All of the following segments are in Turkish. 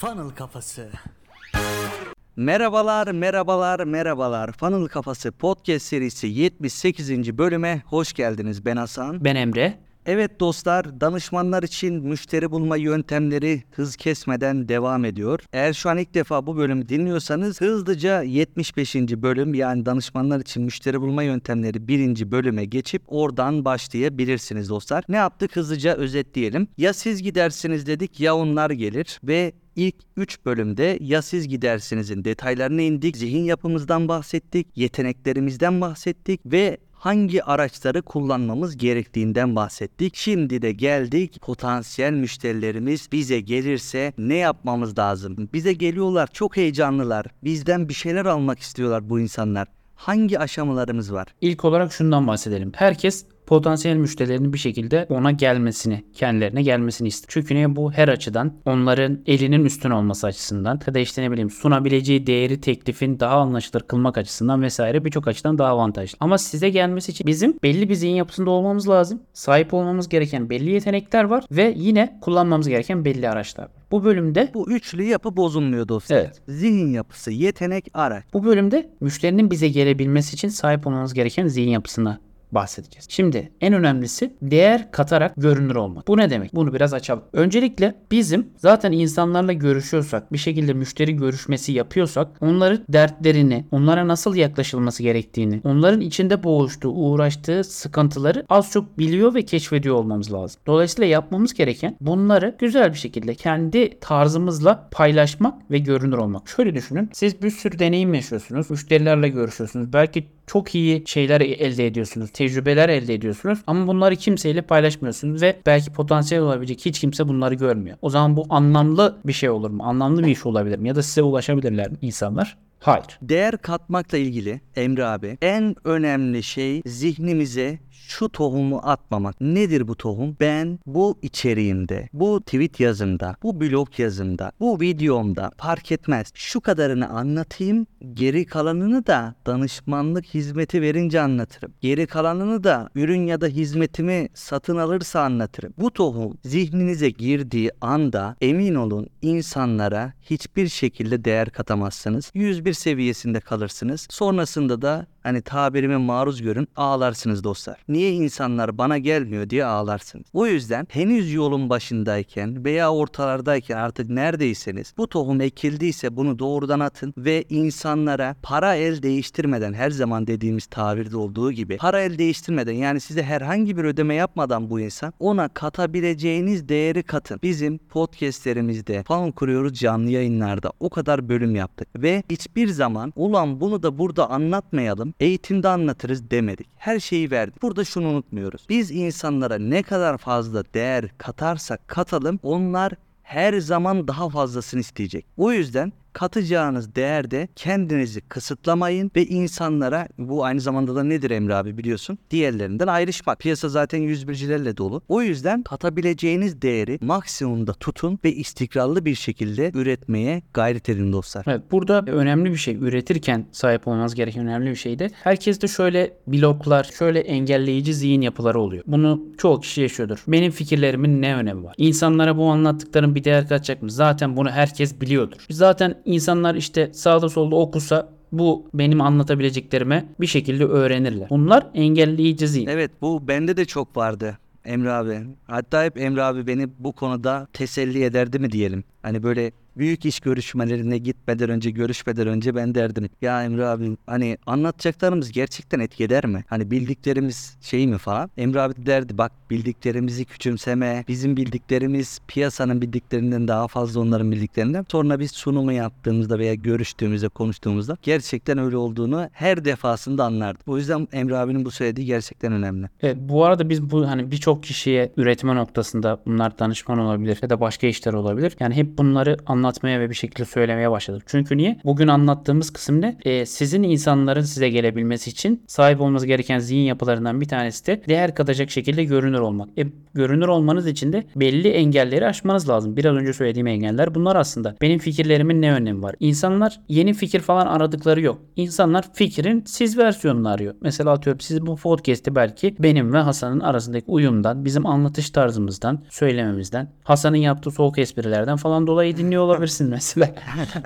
Funnel Kafası. Merhabalar, merhabalar, merhabalar. Funnel Kafası Podcast serisi 78. bölüme hoş geldiniz. Ben Hasan. Ben Emre. Evet dostlar, danışmanlar için müşteri bulma yöntemleri hız kesmeden devam ediyor. Eğer şu an ilk defa bu bölümü dinliyorsanız hızlıca 75. bölüm yani danışmanlar için müşteri bulma yöntemleri 1. bölüme geçip oradan başlayabilirsiniz dostlar. Ne yaptık hızlıca özetleyelim. Ya siz gidersiniz dedik ya onlar gelir ve İlk 3 bölümde ya siz gidersinizin detaylarına indik, zihin yapımızdan bahsettik, yeteneklerimizden bahsettik ve hangi araçları kullanmamız gerektiğinden bahsettik. Şimdi de geldik potansiyel müşterilerimiz bize gelirse ne yapmamız lazım? Bize geliyorlar çok heyecanlılar. Bizden bir şeyler almak istiyorlar bu insanlar. Hangi aşamalarımız var? İlk olarak şundan bahsedelim. Herkes potansiyel müşterilerinin bir şekilde ona gelmesini, kendilerine gelmesini ister. Çünkü ne bu her açıdan onların elinin üstün olması açısından ya da işte ne bileyim sunabileceği değeri teklifin daha anlaşılır kılmak açısından vesaire birçok açıdan daha avantajlı. Ama size gelmesi için bizim belli bir zihin yapısında olmamız lazım. Sahip olmamız gereken belli yetenekler var ve yine kullanmamız gereken belli araçlar var. Bu bölümde Bu üçlü yapı bozulmuyor dostlar. Evet. Zihin yapısı, yetenek, araç. bu bölümde müşterinin bize gelebilmesi için sahip olmamız gereken zihin yapısına bahsedeceğiz. Şimdi en önemlisi değer katarak görünür olmak. Bu ne demek? Bunu biraz açalım. Öncelikle bizim zaten insanlarla görüşüyorsak, bir şekilde müşteri görüşmesi yapıyorsak, onların dertlerini, onlara nasıl yaklaşılması gerektiğini, onların içinde boğuştuğu, uğraştığı sıkıntıları az çok biliyor ve keşfediyor olmamız lazım. Dolayısıyla yapmamız gereken bunları güzel bir şekilde kendi tarzımızla paylaşmak ve görünür olmak. Şöyle düşünün. Siz bir sürü deneyim yaşıyorsunuz. Müşterilerle görüşüyorsunuz. Belki çok iyi şeyler elde ediyorsunuz. Tecrübeler elde ediyorsunuz. Ama bunları kimseyle paylaşmıyorsunuz ve belki potansiyel olabilecek hiç kimse bunları görmüyor. O zaman bu anlamlı bir şey olur mu? Anlamlı bir iş olabilir mi? Ya da size ulaşabilirler mi insanlar? Hayır. Değer katmakla ilgili Emre abi en önemli şey zihnimize şu tohumu atmamak. Nedir bu tohum? Ben bu içeriğimde, bu tweet yazımda, bu blog yazımda, bu videomda fark etmez. Şu kadarını anlatayım. Geri kalanını da danışmanlık hizmeti verince anlatırım. Geri kalanını da ürün ya da hizmetimi satın alırsa anlatırım. Bu tohum zihninize girdiği anda emin olun insanlara hiçbir şekilde değer katamazsınız. 101 seviyesinde kalırsınız. Sonrasında da hani tabirime maruz görün ağlarsınız dostlar. Niye insanlar bana gelmiyor diye ağlarsınız. O yüzden henüz yolun başındayken veya ortalardayken artık neredeyseniz bu tohum ekildiyse bunu doğrudan atın ve insanlara para el değiştirmeden her zaman dediğimiz tabirde olduğu gibi para el değiştirmeden yani size herhangi bir ödeme yapmadan bu insan ona katabileceğiniz değeri katın. Bizim podcastlerimizde falan kuruyoruz canlı yayınlarda o kadar bölüm yaptık ve hiçbir zaman ulan bunu da burada anlatmayalım eğitimde anlatırız demedik. Her şeyi verdik. Burada şunu unutmuyoruz. Biz insanlara ne kadar fazla değer katarsak katalım onlar her zaman daha fazlasını isteyecek. O yüzden katacağınız değerde kendinizi kısıtlamayın ve insanlara bu aynı zamanda da nedir Emre abi biliyorsun diğerlerinden ayrışmak. Piyasa zaten 101'cilerle dolu. O yüzden katabileceğiniz değeri maksimumda tutun ve istikrarlı bir şekilde üretmeye gayret edin dostlar. Evet burada önemli bir şey üretirken sahip olmanız gereken önemli bir şey de herkeste şöyle bloklar, şöyle engelleyici zihin yapıları oluyor. Bunu çoğu kişi yaşıyordur. Benim fikirlerimin ne önemi var? İnsanlara bu anlattıklarım bir değer katacak mı? Zaten bunu herkes biliyordur. Zaten insanlar işte sağda solda okusa bu benim anlatabileceklerime bir şekilde öğrenirler. Bunlar engelleyici zihin. Evet bu bende de çok vardı. Emre abi. Hatta hep Emre abi beni bu konuda teselli ederdi mi diyelim. Hani böyle büyük iş görüşmelerine gitmeden önce, görüşmeden önce ben derdim. Ya Emre abi hani anlatacaklarımız gerçekten etki eder mi? Hani bildiklerimiz şey mi falan? Emre abi derdi bak bildiklerimizi küçümseme. Bizim bildiklerimiz piyasanın bildiklerinden daha fazla onların bildiklerinden. Sonra biz sunumu yaptığımızda veya görüştüğümüzde, konuştuğumuzda gerçekten öyle olduğunu her defasında anlardım. O yüzden Emre abinin bu söylediği gerçekten önemli. Evet, bu arada biz bu hani birçok kişiye üretme noktasında bunlar danışman olabilir ya da başka işler olabilir. Yani hep bunları anlatmaya ve bir şekilde söylemeye başladık. Çünkü niye? Bugün anlattığımız kısım ne? Ee, sizin insanların size gelebilmesi için sahip olmanız gereken zihin yapılarından bir tanesi de değer katacak şekilde görünür olmak. E, görünür olmanız için de belli engelleri aşmanız lazım. Biraz önce söylediğim engeller bunlar aslında. Benim fikirlerimin ne önemi var? İnsanlar yeni fikir falan aradıkları yok. İnsanlar fikrin siz versiyonunu arıyor. Mesela atıyorum siz bu podcast'i belki benim ve Hasan'ın arasındaki uyumdan, bizim anlatış tarzımızdan, söylememizden, Hasan'ın yaptığı soğuk esprilerden falan dolayı dinliyor الله بيرسل مع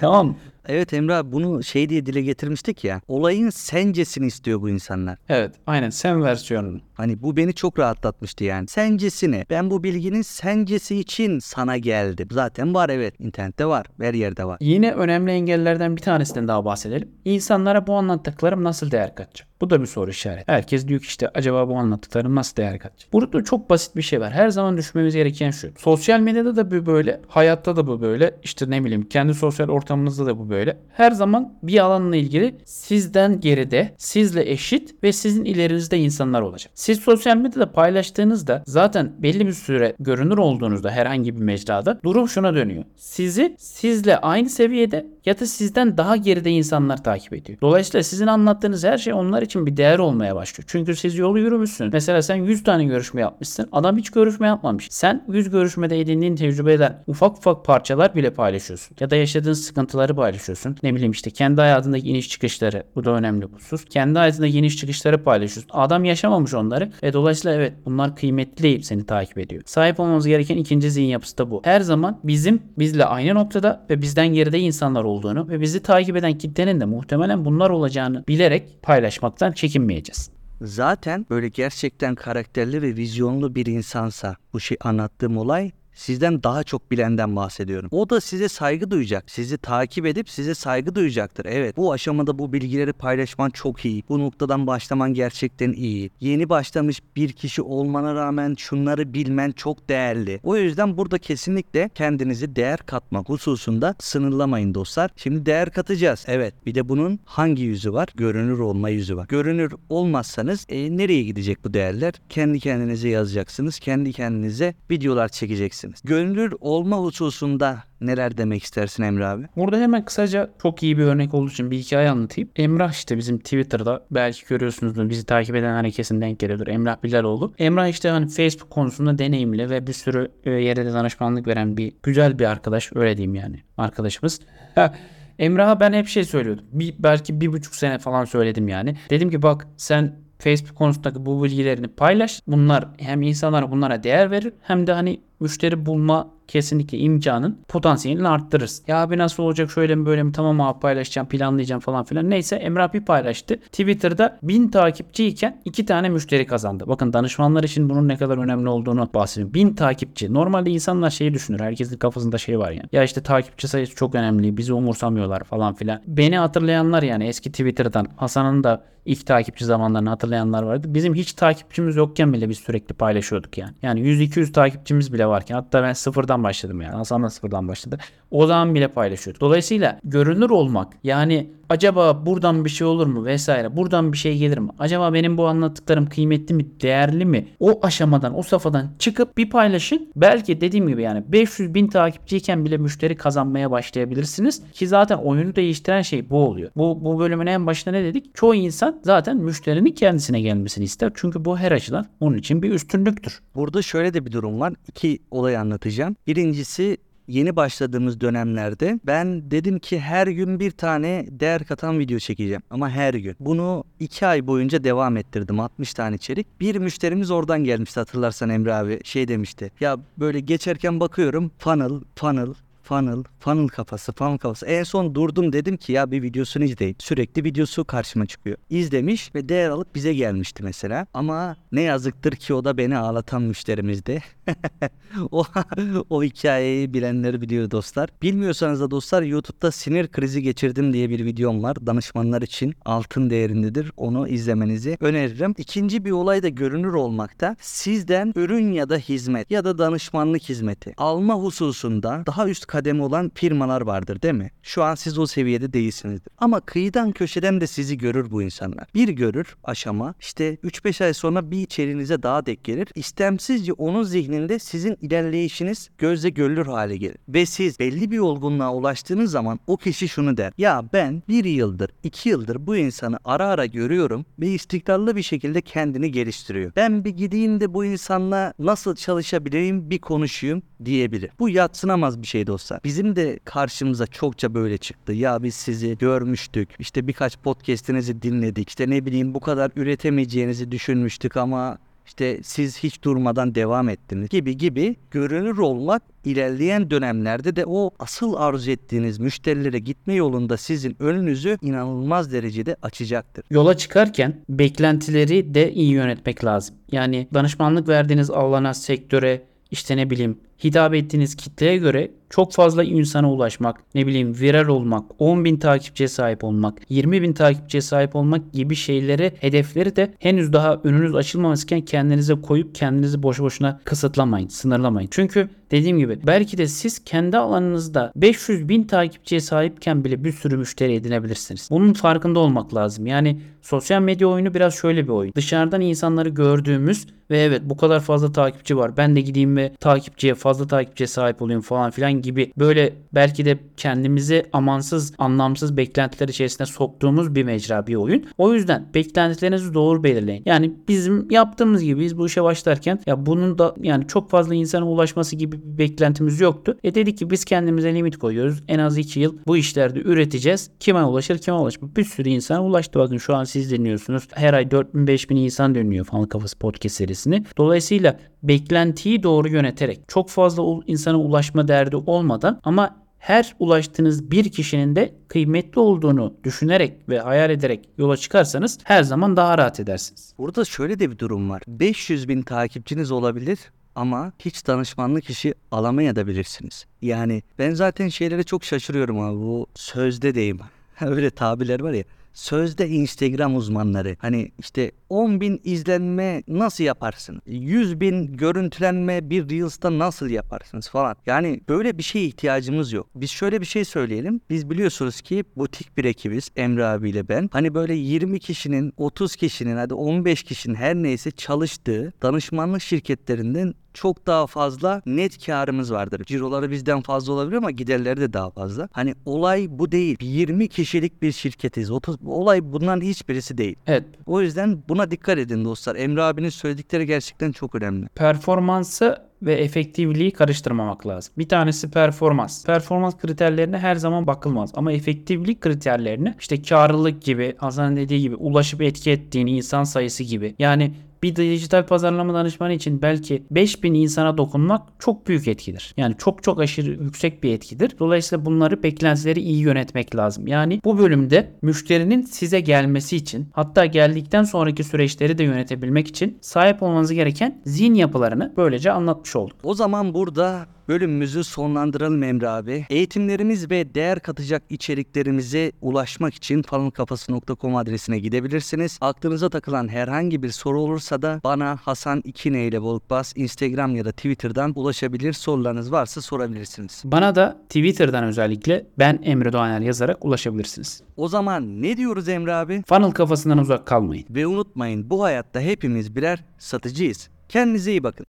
تمام Evet Emre abi bunu şey diye dile getirmiştik ya. Olayın sencesini istiyor bu insanlar. Evet aynen sen versiyonunu. Hani bu beni çok rahatlatmıştı yani. Sencesini. Ben bu bilginin sencesi için sana geldim. Zaten var evet. internette var. Her yerde var. Yine önemli engellerden bir tanesinden daha bahsedelim. İnsanlara bu anlattıklarım nasıl değer katacak? Bu da bir soru işareti. Herkes diyor ki işte acaba bu anlattıklarım nasıl değer katacak? Burada çok basit bir şey var. Her zaman düşünmemiz gereken şu. Sosyal medyada da bu böyle, hayatta da bu böyle, işte ne bileyim kendi sosyal ortamınızda da bu böyle. Her zaman bir alanla ilgili sizden geride, sizle eşit ve sizin ilerinizde insanlar olacak. Siz sosyal medyada paylaştığınızda zaten belli bir süre görünür olduğunuzda herhangi bir mecrada durum şuna dönüyor. Sizi sizle aynı seviyede ya da sizden daha geride insanlar takip ediyor. Dolayısıyla sizin anlattığınız her şey onlar için bir değer olmaya başlıyor. Çünkü siz yolu yürümüşsünüz. Mesela sen 100 tane görüşme yapmışsın. Adam hiç görüşme yapmamış. Sen 100 görüşmede edindiğin tecrübeden ufak ufak parçalar bile paylaşıyorsun. Ya da yaşadığın sıkıntıları paylaşıyorsun. Ne bileyim işte kendi hayatındaki iniş çıkışları. Bu da önemli husus. Kendi hayatındaki iniş çıkışları paylaşıyorsun. Adam yaşamamış onları. Ve dolayısıyla evet bunlar kıymetli seni takip ediyor. Sahip olmamız gereken ikinci zihin yapısı da bu. Her zaman bizim bizle aynı noktada ve bizden geride insanlar olduğunu ve bizi takip eden kitlenin de muhtemelen bunlar olacağını bilerek paylaşmaktan çekinmeyeceğiz. Zaten böyle gerçekten karakterli ve vizyonlu bir insansa bu şey anlattığım olay sizden daha çok bilenden bahsediyorum. O da size saygı duyacak. Sizi takip edip size saygı duyacaktır. Evet bu aşamada bu bilgileri paylaşman çok iyi. Bu noktadan başlaman gerçekten iyi. Yeni başlamış bir kişi olmana rağmen şunları bilmen çok değerli. O yüzden burada kesinlikle kendinizi değer katmak hususunda sınırlamayın dostlar. Şimdi değer katacağız. Evet bir de bunun hangi yüzü var? Görünür olma yüzü var. Görünür olmazsanız e, nereye gidecek bu değerler? Kendi kendinize yazacaksınız. Kendi kendinize videolar çekeceksiniz. Görünür olma hususunda neler demek istersin Emre abi? Burada hemen kısaca çok iyi bir örnek olduğu için bir hikaye anlatayım. Emrah işte bizim Twitter'da belki görüyorsunuzdur bizi takip eden herkesin denk geliyordur. Emrah Bilaloğlu. Emrah işte hani Facebook konusunda deneyimli ve bir sürü e, yere de danışmanlık veren bir güzel bir arkadaş öyle diyeyim yani arkadaşımız. Ha, Emrah'a ben hep şey söylüyordum. Bir, belki bir buçuk sene falan söyledim yani. Dedim ki bak sen Facebook konusundaki bu bilgilerini paylaş. Bunlar hem insanlar bunlara değer verir hem de hani müşteri bulma kesinlikle imkanın potansiyelini arttırırız. Ya abi nasıl olacak şöyle mi böyle mi tamam abi paylaşacağım planlayacağım falan filan. Neyse Emrah bir paylaştı. Twitter'da 1000 takipçiyken 2 tane müşteri kazandı. Bakın danışmanlar için bunun ne kadar önemli olduğunu bahsediyorum. 1000 takipçi. Normalde insanlar şeyi düşünür. Herkesin kafasında şey var yani. Ya işte takipçi sayısı çok önemli. Bizi umursamıyorlar falan filan. Beni hatırlayanlar yani eski Twitter'dan Hasan'ın da ilk takipçi zamanlarını hatırlayanlar vardı. Bizim hiç takipçimiz yokken bile biz sürekli paylaşıyorduk yani. Yani 100-200 takipçimiz bile varken hatta ben sıfırdan başladım yani. Hasan da sıfırdan başladı. O zaman bile paylaşıyorduk. Dolayısıyla görünür olmak yani acaba buradan bir şey olur mu vesaire buradan bir şey gelir mi? Acaba benim bu anlattıklarım kıymetli mi değerli mi? O aşamadan o safhadan çıkıp bir paylaşın. Belki dediğim gibi yani 500 bin takipçiyken bile müşteri kazanmaya başlayabilirsiniz. Ki zaten oyunu değiştiren şey bu oluyor. Bu, bu bölümün en başında ne dedik? Çoğu insan zaten müşterinin kendisine gelmesini ister. Çünkü bu her açıdan onun için bir üstünlüktür. Burada şöyle de bir durum var. İki olay anlatacağım. Birincisi yeni başladığımız dönemlerde ben dedim ki her gün bir tane değer katan video çekeceğim. Ama her gün. Bunu iki ay boyunca devam ettirdim. 60 tane içerik. Bir müşterimiz oradan gelmişti hatırlarsan Emre abi. Şey demişti. Ya böyle geçerken bakıyorum funnel, funnel, funnel, funnel kafası, funnel kafası. En son durdum dedim ki ya bir videosunu izleyeyim. Sürekli videosu karşıma çıkıyor. İzlemiş ve değer alıp bize gelmişti mesela. Ama ne yazıktır ki o da beni ağlatan müşterimizdi. o, o hikayeyi bilenleri biliyor dostlar. Bilmiyorsanız da dostlar YouTube'da sinir krizi geçirdim diye bir videom var. Danışmanlar için altın değerindedir. Onu izlemenizi öneririm. İkinci bir olay da görünür olmakta. Sizden ürün ya da hizmet ya da danışmanlık hizmeti alma hususunda daha üst kademe olan firmalar vardır değil mi? Şu an siz o seviyede değilsinizdir. Ama kıyıdan köşeden de sizi görür bu insanlar. Bir görür aşama işte 3-5 ay sonra bir içeriğinize daha denk gelir. İstemsizce onun zihninde sizin ilerleyişiniz gözle görülür hale gelir. Ve siz belli bir olgunluğa ulaştığınız zaman o kişi şunu der. Ya ben bir yıldır, iki yıldır bu insanı ara ara görüyorum ve istikrarlı bir şekilde kendini geliştiriyor. Ben bir gideyim de bu insanla nasıl çalışabileyim bir konuşayım diyebilir. Bu yatsınamaz bir şey dostlar. Bizim de karşımıza çokça böyle çıktı. Ya biz sizi görmüştük. İşte birkaç podcast'inizi dinledik. İşte ne bileyim bu kadar üretemeyeceğinizi düşünmüştük ama işte siz hiç durmadan devam ettiniz gibi gibi görünür olmak ilerleyen dönemlerde de o asıl arzu ettiğiniz müşterilere gitme yolunda sizin önünüzü inanılmaz derecede açacaktır. Yola çıkarken beklentileri de iyi yönetmek lazım. Yani danışmanlık verdiğiniz alana, sektöre, işte ne bileyim hitap ettiğiniz kitleye göre çok fazla insana ulaşmak, ne bileyim viral olmak, 10 bin takipçiye sahip olmak, 20 bin takipçiye sahip olmak gibi şeyleri, hedefleri de henüz daha önünüz açılmamışken kendinize koyup kendinizi boş boşuna kısıtlamayın, sınırlamayın. Çünkü dediğim gibi belki de siz kendi alanınızda 500 bin takipçiye sahipken bile bir sürü müşteri edinebilirsiniz. Bunun farkında olmak lazım. Yani sosyal medya oyunu biraz şöyle bir oyun. Dışarıdan insanları gördüğümüz ve evet bu kadar fazla takipçi var. Ben de gideyim ve takipçiye fazla takipçiye sahip olayım falan filan gibi böyle belki de kendimizi amansız anlamsız beklentiler içerisine soktuğumuz bir mecra bir oyun. O yüzden beklentilerinizi doğru belirleyin. Yani bizim yaptığımız gibi biz bu işe başlarken ya bunun da yani çok fazla insana ulaşması gibi bir beklentimiz yoktu. E dedik ki biz kendimize limit koyuyoruz. En az 2 yıl bu işlerde üreteceğiz. Kime ulaşır kime ulaşmaz. Bir sürü insana ulaştı. Bakın şu an siz dinliyorsunuz. Her ay 4000-5000 insan dinliyor Fan Kafası Podcast serisini. Dolayısıyla beklentiyi doğru yöneterek çok fazla insana ulaşma derdi olmadan ama her ulaştığınız bir kişinin de kıymetli olduğunu düşünerek ve hayal ederek yola çıkarsanız her zaman daha rahat edersiniz. Burada şöyle de bir durum var. 500 bin takipçiniz olabilir ama hiç danışmanlık işi alamayabilirsiniz. Yani ben zaten şeylere çok şaşırıyorum abi bu sözde deyim. Öyle tabirler var ya. Sözde Instagram uzmanları hani işte 10 bin izlenme nasıl yaparsın? 100 bin görüntülenme bir Reels'ta nasıl yaparsınız falan. Yani böyle bir şeye ihtiyacımız yok. Biz şöyle bir şey söyleyelim. Biz biliyorsunuz ki butik bir ekibiz Emre abiyle ben. Hani böyle 20 kişinin 30 kişinin hadi 15 kişinin her neyse çalıştığı danışmanlık şirketlerinden çok daha fazla net karımız vardır. Ciroları bizden fazla olabilir ama giderleri de daha fazla. Hani olay bu değil. 20 kişilik bir şirketiz. 30 olay bunların hiçbirisi değil. Evet O yüzden buna dikkat edin dostlar. Emre abinin söyledikleri gerçekten çok önemli. performansı ve efektifliği karıştırmamak lazım. Bir tanesi performans. Performans kriterlerine her zaman bakılmaz ama efektiflik kriterlerine işte karlılık gibi, Hasan dediği gibi ulaşıp etki ettiğin insan sayısı gibi. Yani bir dijital pazarlama danışmanı için belki 5000 insana dokunmak çok büyük etkidir. Yani çok çok aşırı yüksek bir etkidir. Dolayısıyla bunları beklentileri iyi yönetmek lazım. Yani bu bölümde müşterinin size gelmesi için hatta geldikten sonraki süreçleri de yönetebilmek için sahip olmanız gereken zihin yapılarını böylece anlatmış olduk. O zaman burada bölümümüzü sonlandıralım Emre abi. Eğitimlerimiz ve değer katacak içeriklerimize ulaşmak için fanunkafası.com adresine gidebilirsiniz. Aklınıza takılan herhangi bir soru olursa da bana Hasan İkine ile Bolkbas Instagram ya da Twitter'dan ulaşabilir. Sorularınız varsa sorabilirsiniz. Bana da Twitter'dan özellikle ben Emre Doğaner yazarak ulaşabilirsiniz. O zaman ne diyoruz Emre abi? Funnel kafasından uzak kalmayın. Ve unutmayın bu hayatta hepimiz birer satıcıyız. Kendinize iyi bakın.